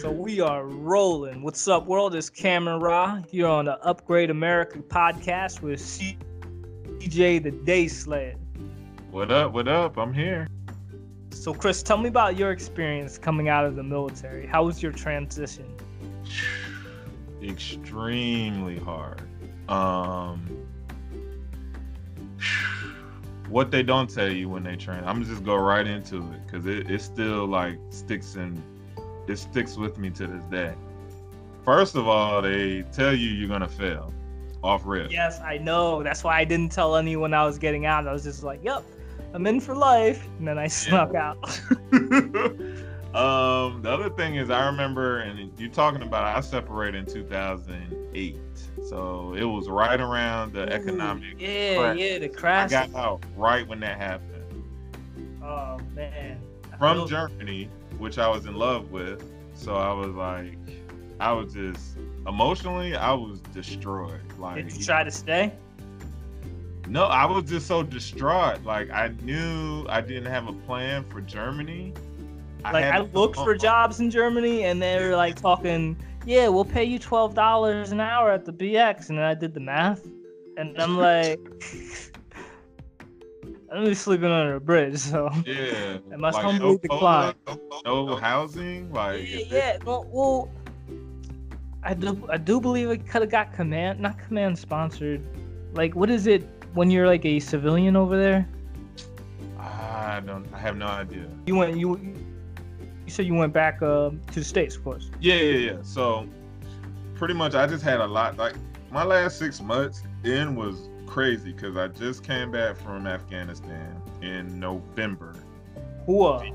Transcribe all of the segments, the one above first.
So we are rolling. What's up, world? It's Cameron Ra here on the Upgrade America podcast with CJ the Day Sled. What up? What up? I'm here. So, Chris, tell me about your experience coming out of the military. How was your transition? Extremely hard. Um, what they don't tell you when they train. I'm just go right into it because it, it still like sticks in it sticks with me to this day. First of all, they tell you you're gonna fail off rip. Yes, I know. That's why I didn't tell anyone I was getting out. I was just like, "Yep, I'm in for life," and then I snuck yeah. out. um, the other thing is, I remember, and you're talking about, I separated in 2008, so it was right around the Ooh, economic. Yeah, crash. yeah, the crash. I got out right when that happened. Oh man. From Germany which I was in love with. So I was like, I was just emotionally, I was destroyed. Like, did you try to stay? No, I was just so distraught. Like I knew I didn't have a plan for Germany. Like I, I looked for jobs in Germany, and they were like talking, "Yeah, we'll pay you twelve dollars an hour at the BX," and then I did the math, and I'm like. I'm just sleeping under a bridge, so yeah. And my like, humbly no, decline. No, no housing, like yeah. yeah well, well, I do I do believe it could have got command, not command sponsored. Like, what is it when you're like a civilian over there? I don't. I have no idea. You went. You. You said you went back uh, to the states, of course. Yeah, yeah, yeah. So, pretty much, I just had a lot. Like my last six months in was crazy because I just came back from Afghanistan in November. Hua.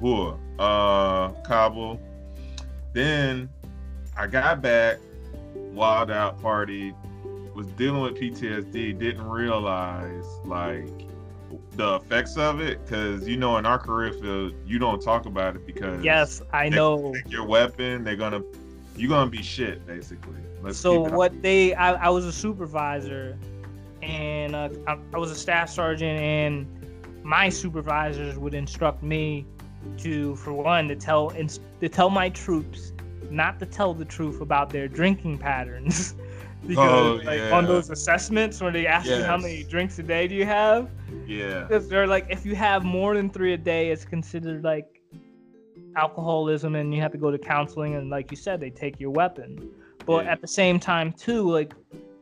Hua. Uh, Kabul. Then I got back, wild out, party, was dealing with PTSD, didn't realize like the effects of it because you know in our career field you don't talk about it because yes I know your weapon they're gonna you're gonna be shit basically. Let's so what they I, I was a supervisor and uh, I, I was a staff sergeant, and my supervisors would instruct me to, for one, to tell to tell my troops not to tell the truth about their drinking patterns. because oh, like yeah. on those assessments where they ask yes. you how many drinks a day do you have yeah because they're like if you have more than three a day it's considered like alcoholism and you have to go to counseling and like you said they take your weapon but yeah. at the same time too like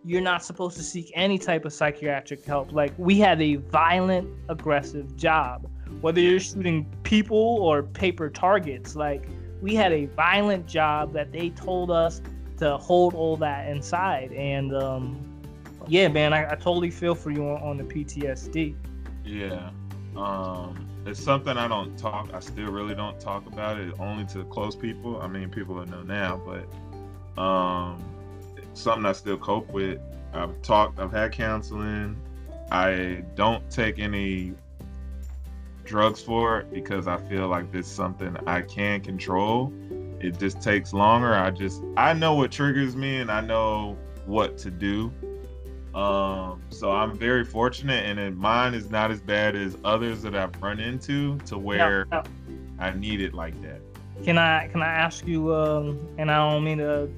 you're not supposed to seek any type of psychiatric help. Like we had a violent, aggressive job, whether you're shooting people or paper targets. Like we had a violent job that they told us to hold all that inside. And um, yeah, man, I, I, totally feel for you on, on the PTSD. Yeah. Um, it's something I don't talk. I still really don't talk about it only to close people. I mean, people that know now, but um, something I still cope with. I've talked, I've had counseling. I don't take any drugs for it because I feel like this is something I can control. It just takes longer. I just I know what triggers me and I know what to do. Um, so I'm very fortunate, and it, mine is not as bad as others that I've run into to where no, no. I need it like that. Can I can I ask you? Um, and I don't mean to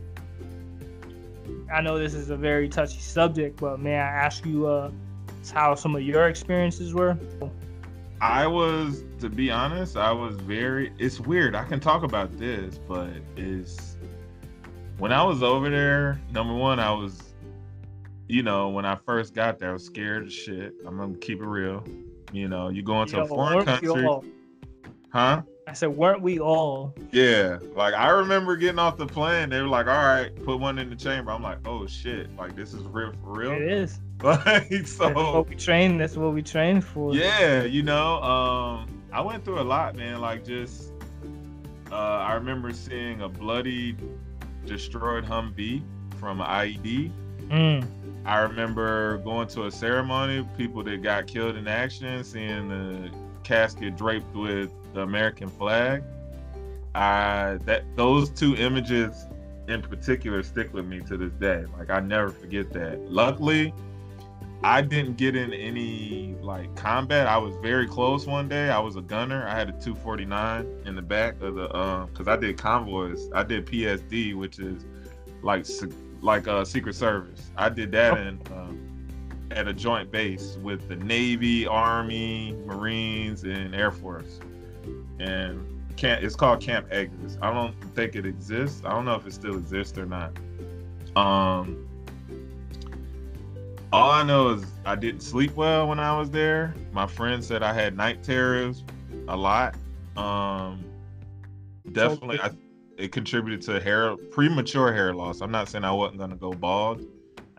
I know this is a very touchy subject, but may I ask you uh, how some of your experiences were? I was, to be honest, I was very. It's weird. I can talk about this, but it's when I was over there. Number one, I was, you know, when I first got there, I was scared as shit. I'm gonna keep it real. You know, you go into Yo, a foreign country, huh? I said, weren't we all? Yeah. Like I remember getting off the plane. They were like, all right, put one in the chamber. I'm like, oh shit. Like this is real for real. It is. Like so that's what we train. That's what we train for. Yeah, you know, um, I went through a lot, man. Like just uh, I remember seeing a bloody destroyed Humvee from an IED. Mm. I remember going to a ceremony, people that got killed in action, seeing the casket draped with the American flag. I that those two images in particular stick with me to this day. Like I never forget that. Luckily, I didn't get in any like combat. I was very close one day. I was a gunner. I had a 249 in the back of the um because I did convoys. I did PSD, which is like like a uh, Secret Service. I did that in um, at a joint base with the Navy, Army, Marines, and Air Force. And camp it's called Camp Exodus. I don't think it exists. I don't know if it still exists or not. Um all I know is I didn't sleep well when I was there. My friend said I had night terrors a lot. Um, definitely, I, it contributed to hair premature hair loss. I'm not saying I wasn't gonna go bald.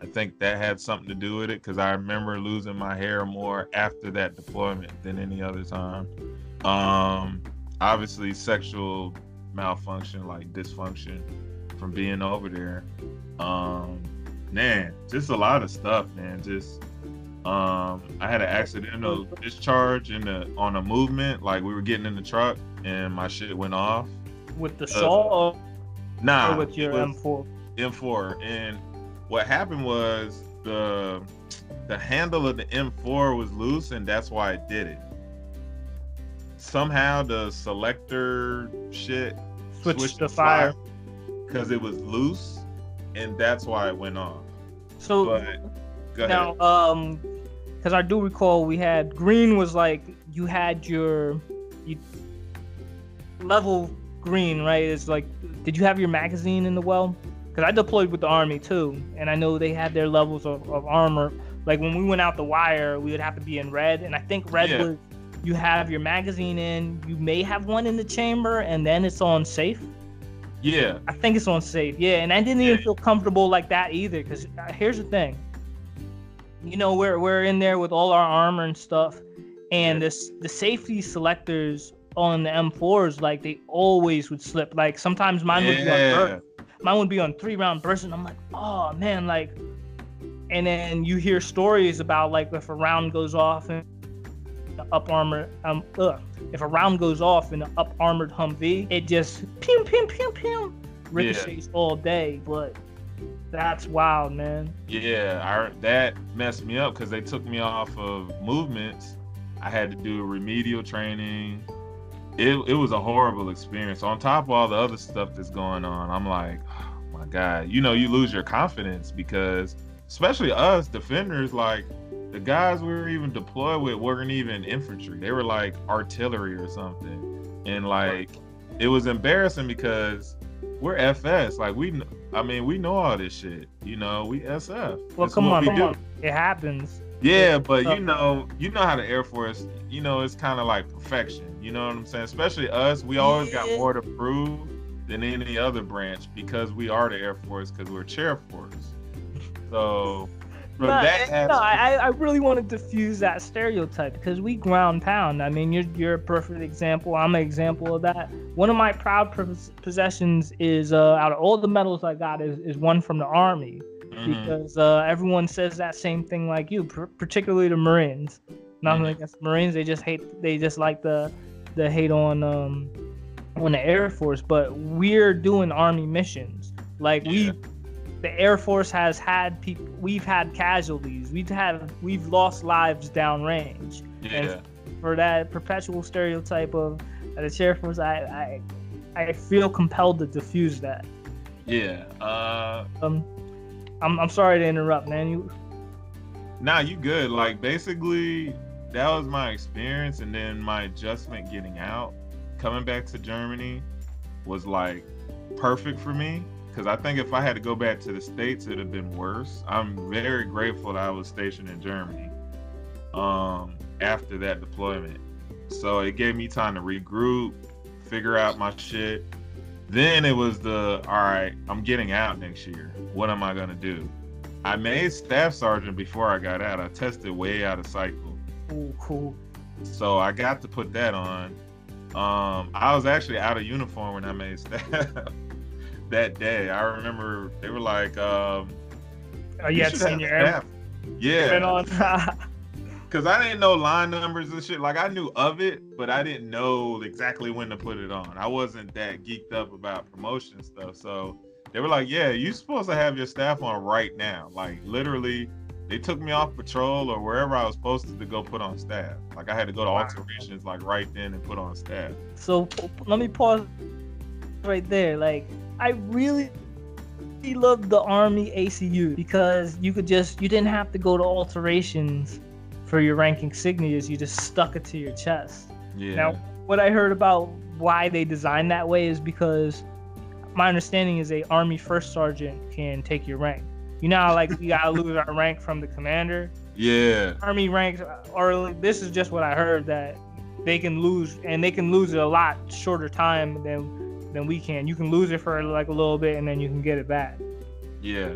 I think that had something to do with it because I remember losing my hair more after that deployment than any other time. Um, obviously, sexual malfunction, like dysfunction, from being over there. Um, man, just a lot of stuff, man. Just um, I had an accidental discharge in the on a movement. Like we were getting in the truck and my shit went off. With the uh, saw? Nah. with your M4? M4. And what happened was the the handle of the M4 was loose, and that's why it did it. Somehow the selector shit switched, switched the fire because it was loose and that's why it went off. So but, now, um, because I do recall we had green was like you had your you level green, right? It's like, did you have your magazine in the well? Because I deployed with the army too, and I know they had their levels of, of armor. Like when we went out the wire, we would have to be in red, and I think red yeah. was you have your magazine in, you may have one in the chamber, and then it's on safe. Yeah. I think it's on safe. Yeah, and I didn't even feel comfortable like that either. Cause uh, here's the thing. You know, we're we're in there with all our armor and stuff, and yeah. this the safety selectors on the M4s, like they always would slip. Like sometimes mine would be on burst. mine would be on three round burst, and I'm like, oh man, like. And then you hear stories about like if a round goes off and up armor um ugh, if a round goes off in an up armored Humvee, it just pim pim pim pim ricochets yeah. all day. But that's wild, man. Yeah, I, that messed me up because they took me off of movements. I had to do remedial training. It, it was a horrible experience. On top of all the other stuff that's going on, I'm like, oh my God, you know, you lose your confidence because, especially us defenders, like the guys we were even deployed with weren't even infantry. They were like artillery or something. And like it was embarrassing because we're FS. Like we I mean, we know all this shit. You know, we SF. Well, come on, we come on. It happens. Yeah, but uh, you know, you know how the Air Force, you know, it's kind of like perfection. You know what I'm saying? Especially us, we always yeah. got more to prove than any other branch because we are the Air Force because we're Chair Force. So no, I, I really want to diffuse that stereotype because we ground pound. I mean, you're you're a perfect example. I'm an example of that. One of my proud possessions is uh, out of all the medals I got is, is one from the army mm-hmm. because uh, everyone says that same thing like you, particularly the Marines. Nothing mm-hmm. against Marines, they just hate they just like the the hate on um on the Air Force, but we're doing army missions. Like yeah. we the Air Force has had people. We've had casualties. We've had we've lost lives downrange. Yeah. And for that perpetual stereotype of the Air Force, I, I I feel compelled to diffuse that. Yeah. Uh. Um. I'm I'm sorry to interrupt, man. You. Nah, you good. Like basically, that was my experience, and then my adjustment getting out, coming back to Germany, was like perfect for me because I think if I had to go back to the states, it'd have been worse. I'm very grateful that I was stationed in Germany um, after that deployment. So it gave me time to regroup, figure out my shit. Then it was the all right. I'm getting out next year. What am I gonna do? I made staff sergeant before I got out. I tested way out of cycle. Oh, cool. So I got to put that on. Um, I was actually out of uniform when I made staff that day. I remember they were like, um, "Oh, you, had senior air." Yeah. Because I didn't know line numbers and shit. Like I knew of it, but I didn't know exactly when to put it on. I wasn't that geeked up about promotion stuff. So they were like, "Yeah, you're supposed to have your staff on right now. Like literally, they took me off patrol or wherever I was supposed to, to go put on staff. Like I had to go to alterations like right then and put on staff. So let me pause right there. Like I really loved the Army ACU because you could just you didn't have to go to alterations for your rank insignias. You just stuck it to your chest. Yeah. Now, what I heard about why they designed that way is because my understanding is a Army first sergeant can take your rank. You know, like we gotta lose our rank from the commander. Yeah. Army ranks, or this is just what I heard that they can lose, and they can lose it a lot shorter time than than we can. You can lose it for like a little bit, and then you can get it back. Yeah.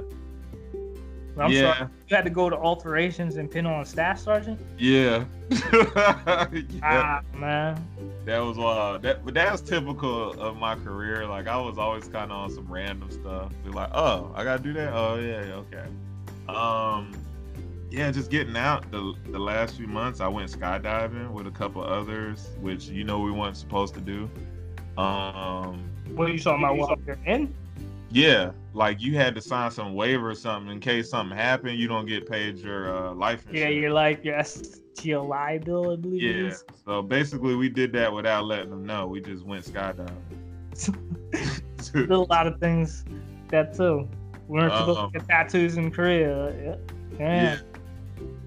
I'm Yeah. sorry, you had to go to alterations and pin on a staff sergeant. Yeah. yeah. Ah, man. That was wild. That but that's typical of my career. Like I was always kind of on some random stuff. Be like, oh, I gotta do that. Oh yeah, yeah, okay. Um, yeah, just getting out. The the last few months, I went skydiving with a couple others, which you know we weren't supposed to do. Um, What are you talking about? You're in? yeah, like you had to sign some waiver or something in case something happened. You don't get paid your uh, life insurance. Yeah, you're like your SGLI bill, I believe Yeah. is. So basically, we did that without letting them know. We just went skydiving. There's a lot of things that too. We weren't supposed Um, to get tattoos in Korea. Yeah. yeah.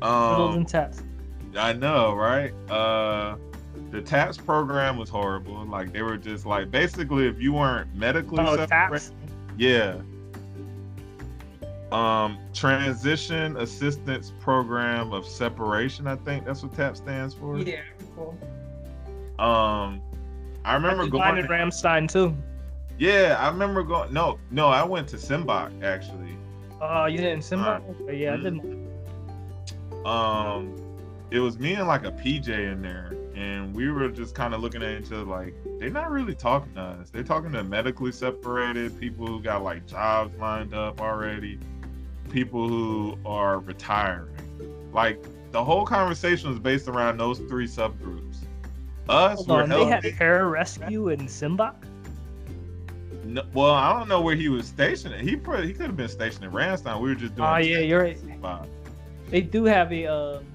Riddles Um, and. I know, right? Uh, the TAPS program was horrible. Like they were just like basically, if you weren't medically Oh, separated, yeah. Um, transition assistance program of separation. I think that's what TAP stands for. Yeah, cool. Um, I remember I going. at Ramstein too. Yeah, I remember going. No, no, I went to Sembach actually. Oh, you didn't Sembach? Yeah, I didn't. um it was me and like a PJ in there and we were just kind of looking at each other like they're not really talking to us. They're talking to medically separated people who got like jobs lined up already, people who are retiring. Like the whole conversation was based around those three subgroups. Us Hold were on, they had healthy. pararescue in Sembach? No, well, I don't know where he was stationed. He probably he could have been stationed in Ramstein. We were just doing. Oh yeah, you're right. They do have a. Um,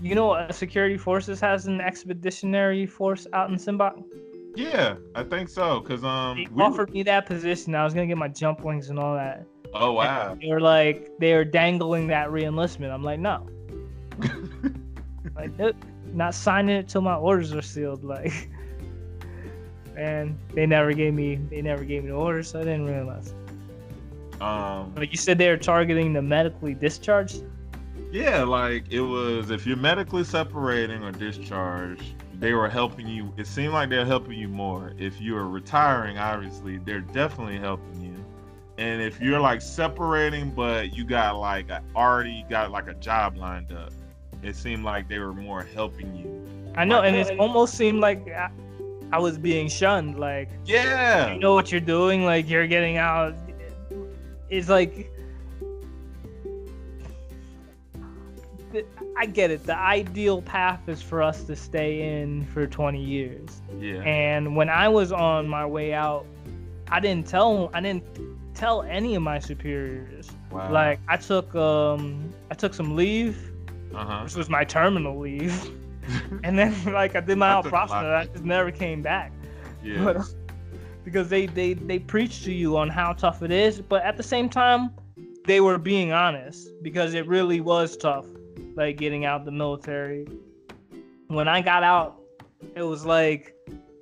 you know, uh, security forces has an expeditionary force out in Sembach. Yeah, I think so. Cause um, They we were- offered me that position. I was gonna get my jump wings and all that. oh wow. They were like, they were dangling that reenlistment. I'm like, no, like, nope, not signing it till my orders are sealed. Like, and they never gave me, they never gave me the orders, so I didn't realize. um, But you said they were targeting the medically discharged. Yeah, like it was if you're medically separating or discharged, they were helping you. It seemed like they're helping you more. If you're retiring, obviously, they're definitely helping you. And if you're like separating, but you got like a, already got like a job lined up, it seemed like they were more helping you. I know, and it almost seemed like I, I was being shunned. Like, Yeah. you know what you're doing, like you're getting out. It's like I get it. The ideal path is for us to stay in for 20 years. Yeah. And when I was on my way out, I didn't tell I didn't tell any of my superiors. Wow. Like I took um I took some leave, Uh huh. which was my terminal leave, and then like I did my out process. I just never came back. Yeah. But, because they, they they preach to you on how tough it is, but at the same time, they were being honest because it really was tough, like getting out the military. When I got out, it was like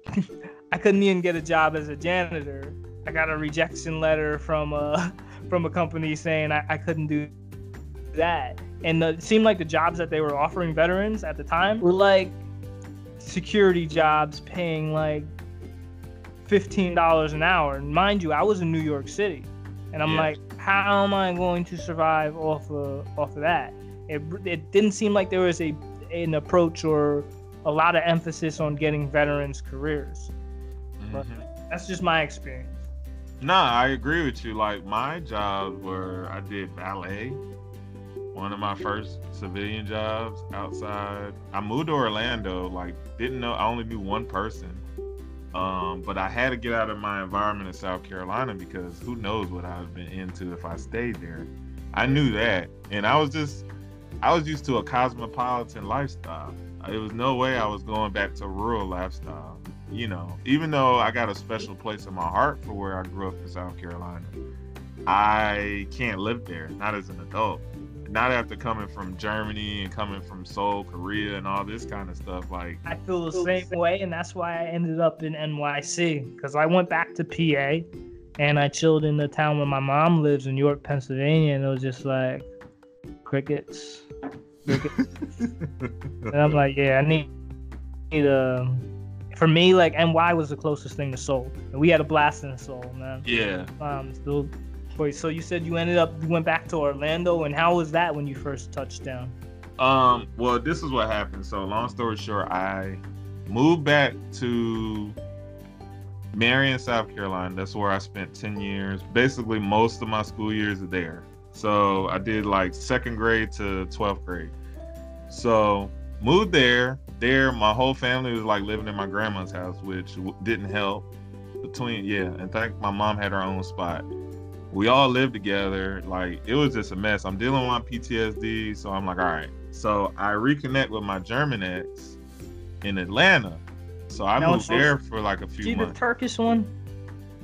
I couldn't even get a job as a janitor. I got a rejection letter from a from a company saying I, I couldn't do that. And the, it seemed like the jobs that they were offering veterans at the time were like security jobs paying like fifteen dollars an hour. And mind you, I was in New York City, and I'm Yeah. like, how am I going to survive off of off of that? It it didn't seem like there was a an approach or a lot of emphasis on getting veterans careers. Mhm. That's just my experience. Nah, I agree with you. Like my jobs were I did ballet. One of my first civilian jobs outside. I moved to Orlando, like didn't know I only knew one person. Um, but I had to get out of my environment in South Carolina because who knows what I've been into if I stayed there. I knew that, and I was just, I was used to a cosmopolitan lifestyle. Uh, it was no way I was going back to a rural lifestyle. You know, even though I got a special place in my heart for where I grew up in South Carolina, I can't live there, not as an adult. Not after coming from Germany and coming from Seoul, Korea, and all this kind of stuff. Like I feel the same way, and that's why I ended up in NYC because I went back to PA, and I chilled in the town where my mom lives in York, Pennsylvania, and it was just like crickets, crickets. and I'm like, yeah, I need need a. For me, like NY was the closest thing to Seoul, and we had a blast in Seoul, man. Yeah. Um, still Wait, so you said you ended up you went back to Orlando, and how was that when you first touched down? Um, well, this is what happened. So, long story short, I moved back to Marion, South Carolina. That's where I spent 10 years. Basically, most of my school years are there. So, I did like second grade to 12th grade. So, moved there. There, my whole family was like living in my grandma's house, which didn't help. Between, yeah, in fact, my mom had her own spot we all lived together. Like it was just a mess. I'm dealing with my PTSD, so I'm like, all right. So I reconnect with my German ex in Atlanta. So I moved there for like a few See months. the Turkish one?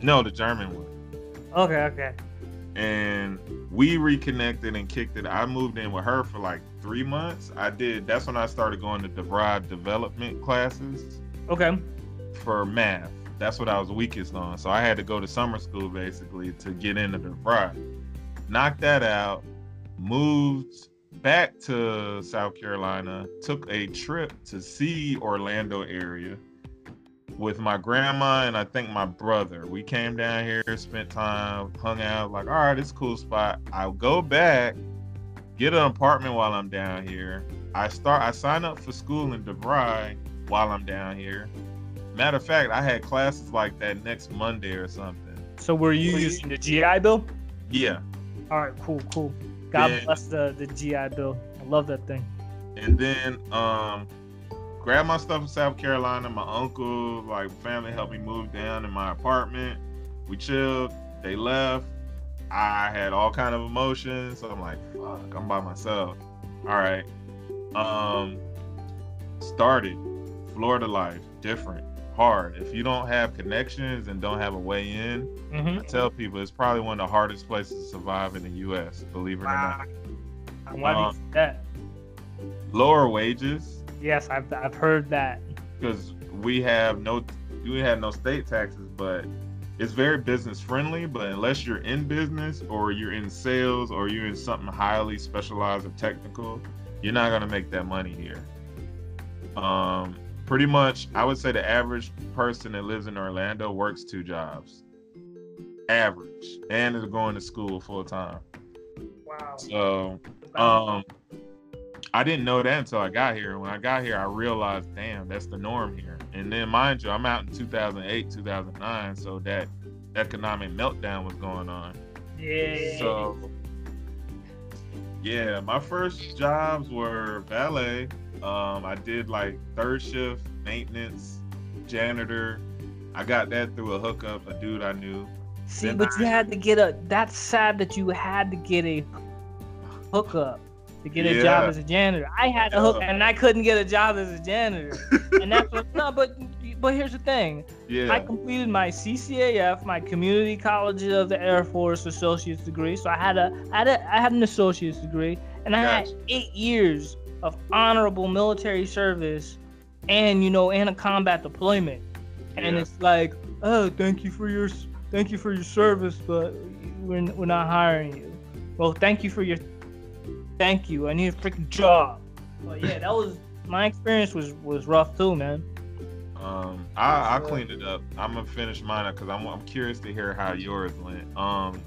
No, the German one. Okay, okay. And we reconnected and kicked it. I moved in with her for like three months. I did. That's when I started going to DeVry development classes. Okay. For math that's what I was weakest on. So I had to go to summer school basically to get into DeVry. Knocked that out, moved back to South Carolina, took a trip to see Orlando area with my grandma and I think my brother. We came down here, spent time, hung out, like, all right, it's a cool spot. I'll go back, get an apartment while I'm down here. I start I sign up for school in DeVry while I'm down here. Matter of fact, I had classes like that next Monday or something. So were you using the GI Bill? Yeah. All right, cool, cool. God then, bless the the GI Bill. I love that thing. And then um grabbed my stuff in South Carolina. My uncle, like family helped me move down in my apartment. We chilled. They left. I had all kind of emotions. So I'm like, fuck, I'm by myself. All right. Um started Florida life, different hard. If you don't have connections and don't have a way in, mm-hmm. I tell people it's probably one of the hardest places to survive in the U.S. Believe it wow. or not. Why um, do you that? Lower wages. Yes, I've I've heard that. Because we have no we have no state taxes, but it's very business friendly. But unless you're in business or you're in sales or you're in something highly specialized or technical, you're not gonna make that money here. Um, pretty much I would say the average person that lives in Orlando works two jobs. Average. And is going to school full time. Wow. So um I didn't know that until I got here. When I got here, I realized, damn, that's the norm here. And then, mind you, I'm out in 2008, 2009, so that economic meltdown was going on. Yeah. So, yeah, my first jobs were valet, um, I did like third shift maintenance, janitor. I got that through a hookup, a dude I knew. See, then but I, you had to get a. That's sad that you had to get a hookup to get a yeah. job as a janitor. I had a hook, and I couldn't get a job as a janitor. and that's what, no, but but here's the thing. Yeah. I completed my CCAF, my Community College of the Air Force Associate's degree. So I had a, I had a, I had an associate's degree, and I gotcha. had eight years of honorable military service and you know and a combat deployment and yeah. it's like oh thank you for your thank you for your service but we're, we're not hiring you well thank you for your thank you i need a freaking job but yeah that was my experience was was rough too man um i i cleaned it up i'm gonna finish mine up because I'm, I'm curious to hear how yours went um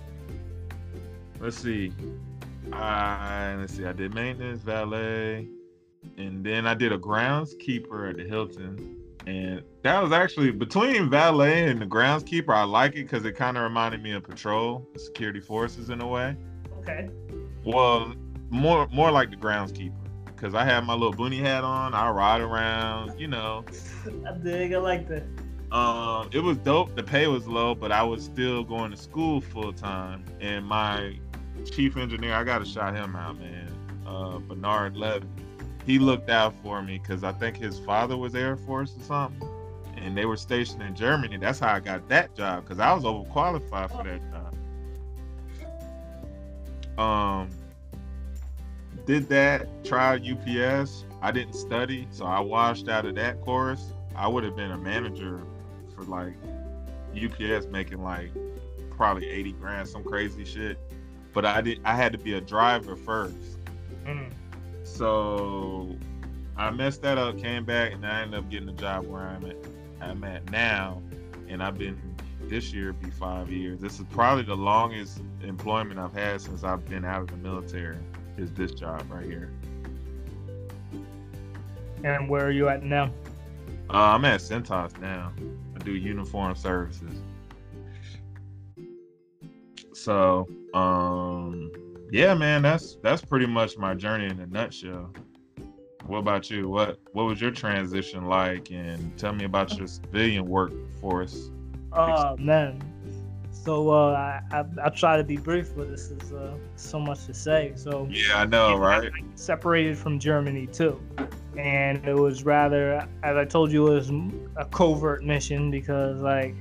let's see I let's see, I did maintenance, valet, and then I did a groundskeeper at the Hilton. And that was actually between valet and the groundskeeper. I like it because it kind of reminded me of patrol, security forces in a way. Okay. Well, more more like the groundskeeper because I have my little bunny hat on. I ride around, you know. I dig. I like that. Um, it was dope. The pay was low, but I was still going to school full time, and my chief engineer, I gotta shout him out, man. Uh, Bernard Levy. He looked out for me because I think his father was Air Force or something, and they were stationed in Germany. That's how I got that job because I was overqualified for that job. Um, did that, tried UPS. I didn't study, so I washed out of that course. I would have been a manager for like UPS making like probably 80 grand, some crazy shit. But I did I had to be a driver first. Mm. So I messed that up, came back, and I ended up getting a job where I'm at I'm at now. And I've been this year be five years. This is probably the longest employment I've had since I've been out of the military. Is this job right here? And where are you at now? Uh, I'm at Cintas now. I do uniform services. So, um, yeah, man, that's that's pretty much my journey in a nutshell. What about you? What what was your transition like? And tell me about your civilian workforce. Oh man, so uh, I, I I try to be brief, but this is uh, so much to say. So yeah, I know, right? I separated from Germany too, and it was rather, as I told you, it was a covert mission because like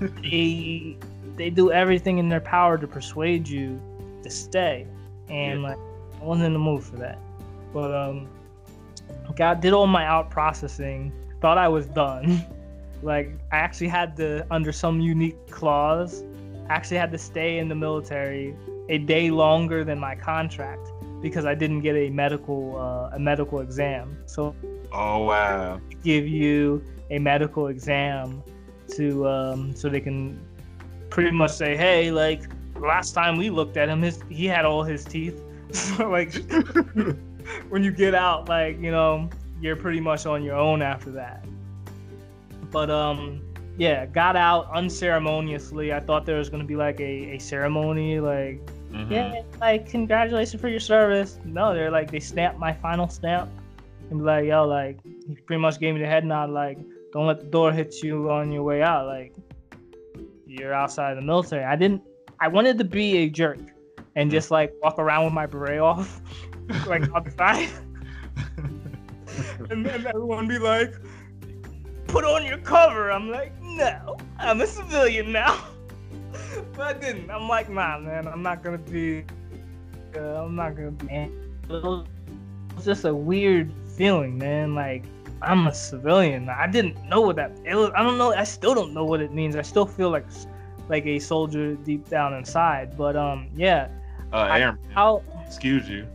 they they do everything in their power to persuade you to stay, and yeah. like I wasn't in the mood for that. But um, got did all my out processing, thought I was done. like I actually had to under some unique clause actually had to stay in the military a day longer than my contract because I didn't get a medical uh, a medical exam. So oh wow, give you a medical exam to um, so they can pretty much say, hey, like last time we looked at him, his he had all his teeth. so like when you get out, like you know, you're pretty much on your own after that. But um, yeah, got out unceremoniously. I thought there was gonna be like a, a ceremony, like mm-hmm. yeah, like congratulations for your service. No, they're like they stamped my final stamp and be like, yo, like he pretty much gave me the head nod, like don't let the door hit you on your way out, like you're outside the military. I didn't. I wanted to be a jerk and just like walk around with my beret off, like outside, and then everyone be like, "Put on your cover." I'm like, no, I'm a civilian now. but I didn't. I'm like, nah, man, I'm not gonna be. Uh, I'm not gonna be. It's just a weird feeling, man. Like I'm a civilian. I didn't know what that. It was, I don't know. I still don't know what it means. I still feel like like a soldier deep down inside. But um, yeah. Uh, Aaron. I'll, excuse you.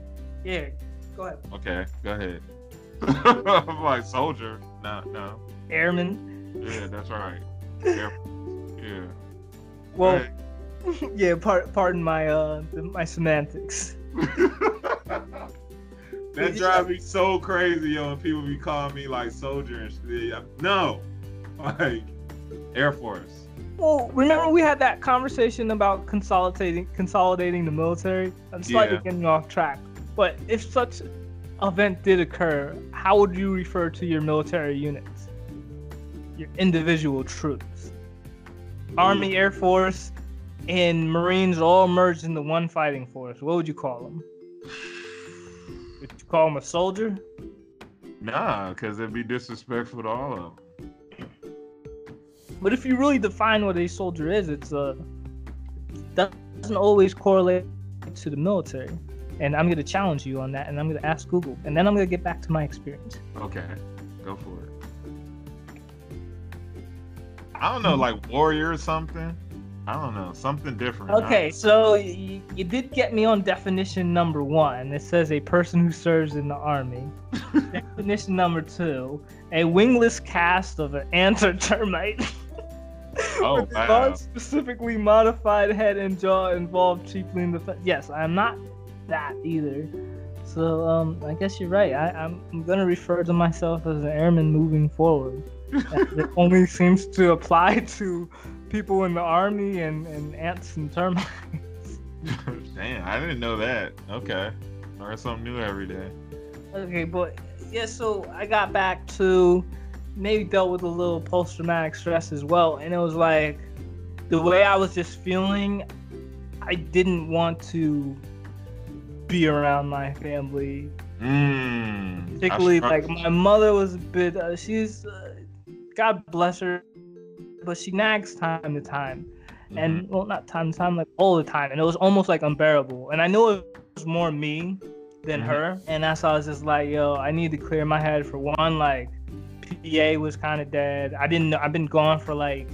Yeah. Go ahead. Okay, go ahead. I'm like soldier. No, no. Airman. Yeah, that's right. Yeah. yeah. Well, yeah. Part, pardon my uh my semantics. that drives me so crazy, yo. When people be calling me like soldier and shit. No, like Air Force. Well, remember we had that conversation about consolidating consolidating the military. I'm slightly yeah. getting off track, but if such event did occur, how would you refer to your military units? Your individual troops. Army, Air Force, and Marines all merged into one fighting force. What would you call them? Would you call them a soldier? Nah, because it'd be disrespectful to all of them. But if you really define what a soldier is, it's a uh doesn't always correlate to the military. And I'm gonna challenge you on that, and I'm gonna ask Google, and then I'm gonna get back to my experience. Okay, go for it. I don't know, like warrior or something. I don't know, something different. Okay, so you, you did get me on definition number one. It says a person who serves in the army. definition number two: a wingless cast of an ant or termite. oh, with wow. specifically modified head and jaw involved chiefly in the. Yes, I'm not that either. So um, I guess you're right. I, I'm, I'm gonna refer to myself as an airman moving forward it only seems to apply to people in the army and, and ants and termites. Damn, I didn't know that. Okay. Learn something new every day. Okay, but yeah, so I got back to maybe dealt with a little post traumatic stress as well. And it was like the way I was just feeling, I didn't want to be around my family. Mm, Particularly, I- like my mother was a bit. Uh, she's, uh, God bless her, but she nags time to time, Mhm. and well, not time to time, like all the time, and it was almost like unbearable. And I knew it was more me than Mhm. her, and that's why I was just like, yo, I need to clear my head for one. Like, PA was kind of dead. I didn't. know I've been gone for like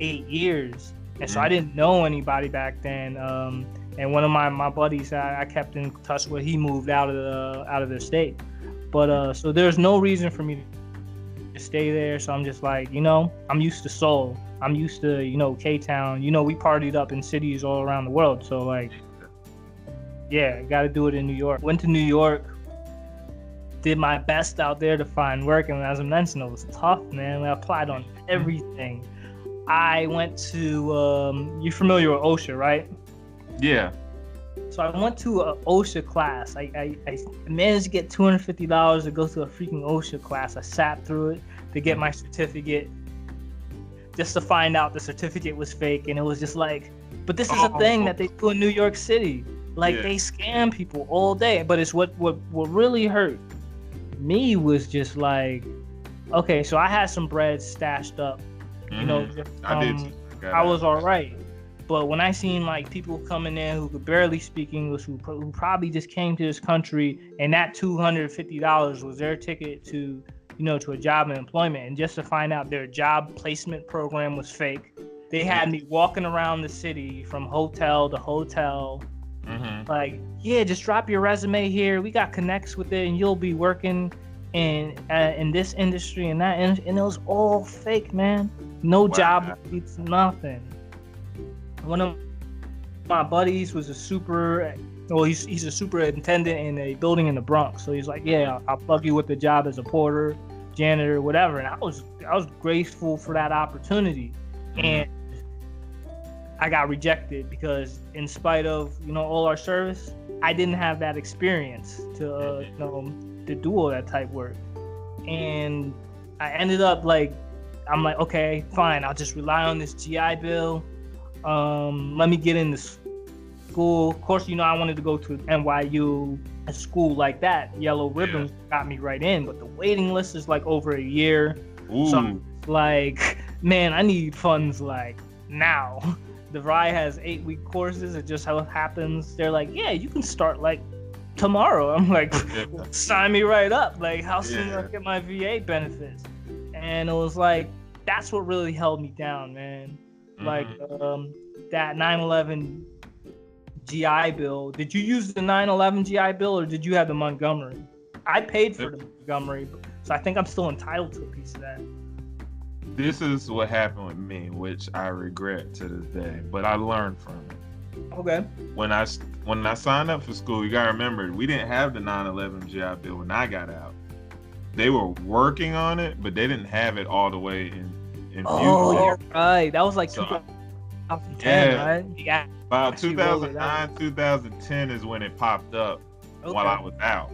eight years, and so I Mhm. didn't know anybody back then. Um, and one of my, my buddies I, I kept in touch with, he moved out of the out of the state. But uh, so there's no reason for me to stay there. So I'm just like, you know, I'm used to Seoul. I'm used to you know K Town. You know, we partied up in cities all around the world. So like, yeah, got to do it in New York. Went to New York. Did my best out there to find work, and as I mentioned, it was tough, man. I applied on everything. I went to um, you familiar with OSHA, right? yeah. So I went to a OSHA class. I, I, I managed to get two hundred fifty dollars to go to a freaking OSHA class. I sat through it to get my certificate, just to find out the certificate was fake, and it was just like, but this is a thing that they do in New York City. Like Yeah. they scam people all day. But it's what what what really hurt me was just like, okay, so I had some bread stashed up, you know. Mhm. just I I was all right. But when I seen like people coming in who could barely speak English, who, pro- who probably just came to this country, and that two hundred fifty dollars was their ticket to, you know, to a job and employment, and just to find out their job placement program was fake, they had me walking around the city from hotel to hotel, Mhm. like, yeah, just drop your resume here. We got connects with it, and you'll be working in uh, in this industry and that, and, and it was all fake, man. No Wow. job it's nothing. One of my buddies was a super, well, he's he's a superintendent in a building in the Bronx. So he's like, yeah, I'll, plug you with the job as a porter, janitor, whatever. And I was I was grateful for that opportunity, Mhm. and I got rejected because in spite of you know all our service, I didn't have that experience to uh, you know to do all that type work, and I ended up like I'm like okay fine I'll just rely on this GI Bill. Um, let me get into school. Of course, you know I wanted to go to NYU, a school like that. Yellow ribbons got me right in, but the waiting list is like over a year. Ooh. So- like man i need funds like now. The RI has eight week courses. It just how it happens they're like yeah you can start like tomorrow. I'm like sign me right up. Like how soon do i get my va benefits? And it was like that's what really held me down man like Mhm. um that 9-11 gi bill did you use the 9-11 gi bill or did you have the montgomery i paid for the montgomery so i think i'm still entitled to a piece of that this is what happened with me, which I regret to this day, but I learned from it. okay When I when I signed up for school, you gotta remember we didn't have the 9/11 GI Bill when I got out. They were working on it, but they didn't have it all the way in. In Oh, view. you're right. That was like So, 2010, yeah. right? Yeah. About actually rolled it 2009, 2010 is when it popped up Okay. while I was out.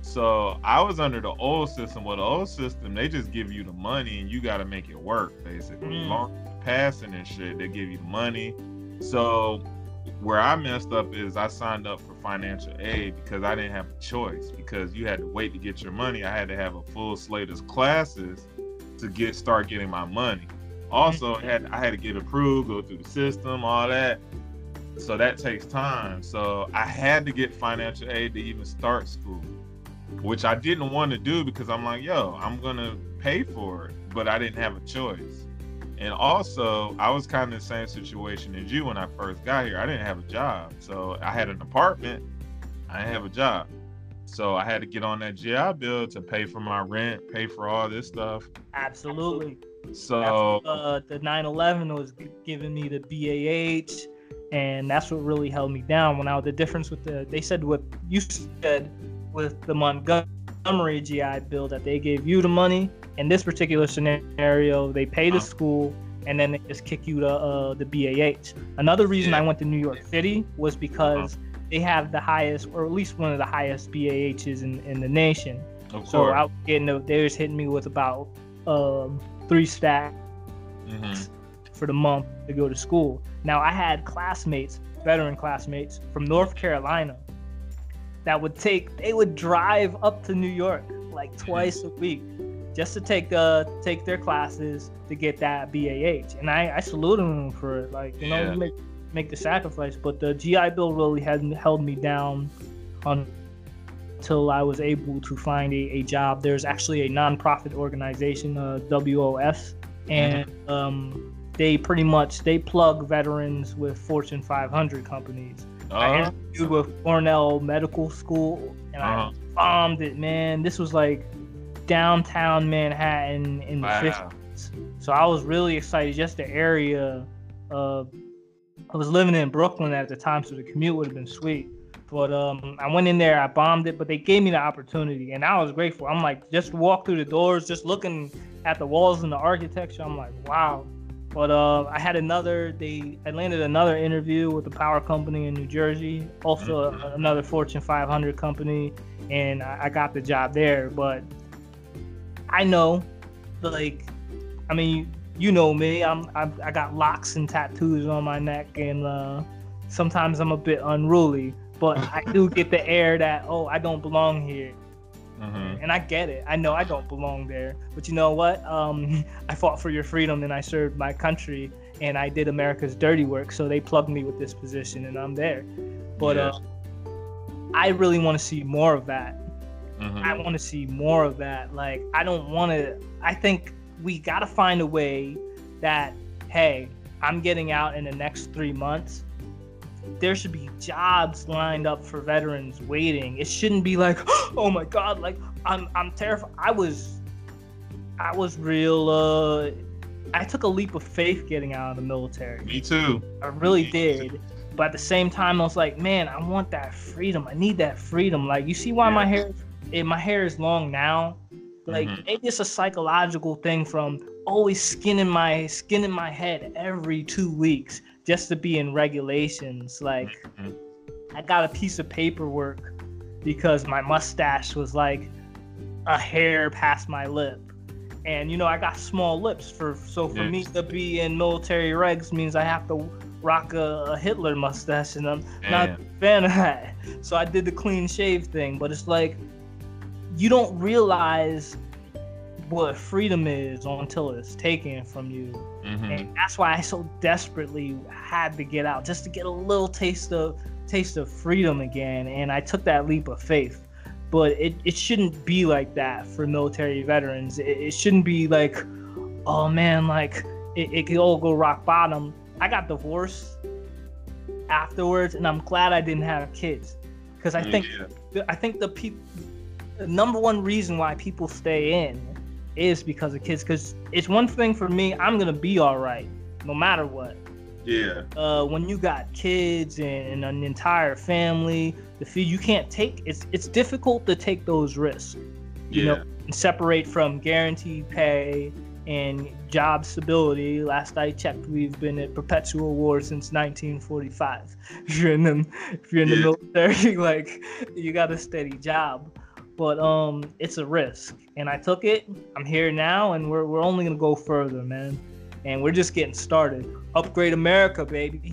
So I was under the old system. Well, the old system, they just give you the money and you got to make it work, basically. Mm. Long passing and shit, they give you the money. So where I messed up is I signed up for financial aid because I didn't have a choice because you had to wait to get your money. I had to have a full slate of classes to get start getting my money. Also, mm-hmm. I had I had to get approved, go through the system, all that. So that takes time. So I had to get financial aid to even start school, which I didn't want to do because I'm like, yo, I'm gonna pay for it, but I didn't have a choice. And also, I was kind of the same situation as you when I first got here. I didn't have a job, so I had an apartment. I didn't have a job, so I had to get on that GI bill to pay for my rent, pay for all this stuff. Absolutely. So uh, the 9/11 was giving me the BAH, and that's what really held me down. When I the difference with the they said what you said with the Montgomery GI Bill that they gave you the money. In this particular scenario, they pay the Uh-huh. school and then they just kick you to uh, the BAH. Another reason I went to New York City was because they have the highest, or at least one of the highest BAHs in, in the nation. of course. So I was getting the, they was hitting me with about um, three stacks Mhm. for the month to go to school. Now I had classmates veteran classmates from North Carolina that would take they would drive up to New York like twice a week just to take uh take their classes to get that BAH. And I, I salute them for it. Like, you know, make make the sacrifice. But the GI Bill really hadn't held me down on until I was able to find a, a job. There's actually a nonprofit organization, uh, WOS, and mm-hmm. um, they pretty much they plug veterans with Fortune 500 companies. Uh-huh. I interviewed with Cornell Medical School, and uh-huh. I bombed it, man. This was like downtown Manhattan in the wow. 50s. So I was really excited. Just the area. Uh, I was living in Brooklyn at the time, so the commute would have been sweet. But um, I went in there, I bombed it, but they gave me the opportunity, and I was grateful. I'm like, just walk through the doors, just looking at the walls and the architecture. I'm like, wow. But uh, I had another. They I landed another interview with a power company in New Jersey, also mm-hmm. another Fortune 500 company, and I, I got the job there. But I know, like, I mean, you know me. I'm I, I got locks and tattoos on my neck, and uh, sometimes I'm a bit unruly but I do get the air that oh I don't belong here. Mm-hmm. And I get it. I know I don't belong there. But you know what? Um, I fought for your freedom and I served my country and I did America's dirty work. So they plugged me with this position and I'm there. But uh, I really want to see more of that. Mm-hmm. I want to see more of that. Like, I don't want to. I think we got to find a way that, hey, I'm getting out in the next three months there should be jobs lined up for veterans waiting. It shouldn't be like, oh my god, like I'm I'm terrified. I was I was real uh I took a leap of faith getting out of the military. Me too. I really Me did. Too. But at the same time I was like, man, I want that freedom. I need that freedom. Like you see why yeah. my hair eh, my hair is long now? Like mm-hmm. maybe it's a psychological thing from always skinning my skinning my head every two weeks just to be in regulations. Like mm-hmm. I got a piece of paperwork because my mustache was like a hair past my lip. And you know, I got small lips for so for me to be in military regs means I have to rock a, a Hitler mustache and I'm Damn. not a fan of that. So I did the clean shave thing, but it's like you don't realize what freedom is until it's taken from you. Mm-hmm. And that's why I so desperately had to get out just to get a little taste of taste of freedom again. And I took that leap of faith. But it, it shouldn't be like that for military veterans. It, it shouldn't be like, oh man, like it, it could all go rock bottom. I got divorced afterwards, and I'm glad I didn't have kids because I think yeah. I think the people the number one reason why people stay in is because of kids. Because it's one thing for me, I'm gonna be all right no matter what. Yeah. Uh, when you got kids and, and an entire family, the fee you can't take. It's it's difficult to take those risks. You yeah. know, and separate from guaranteed pay and job stability. Last I checked, we've been at perpetual war since 1945. If you're in the if you're in yeah. the military, like you got a steady job but um, it's a risk, and I took it. I'm here now, and we're we're only gonna go further, man. And we're just getting started. Upgrade America, baby.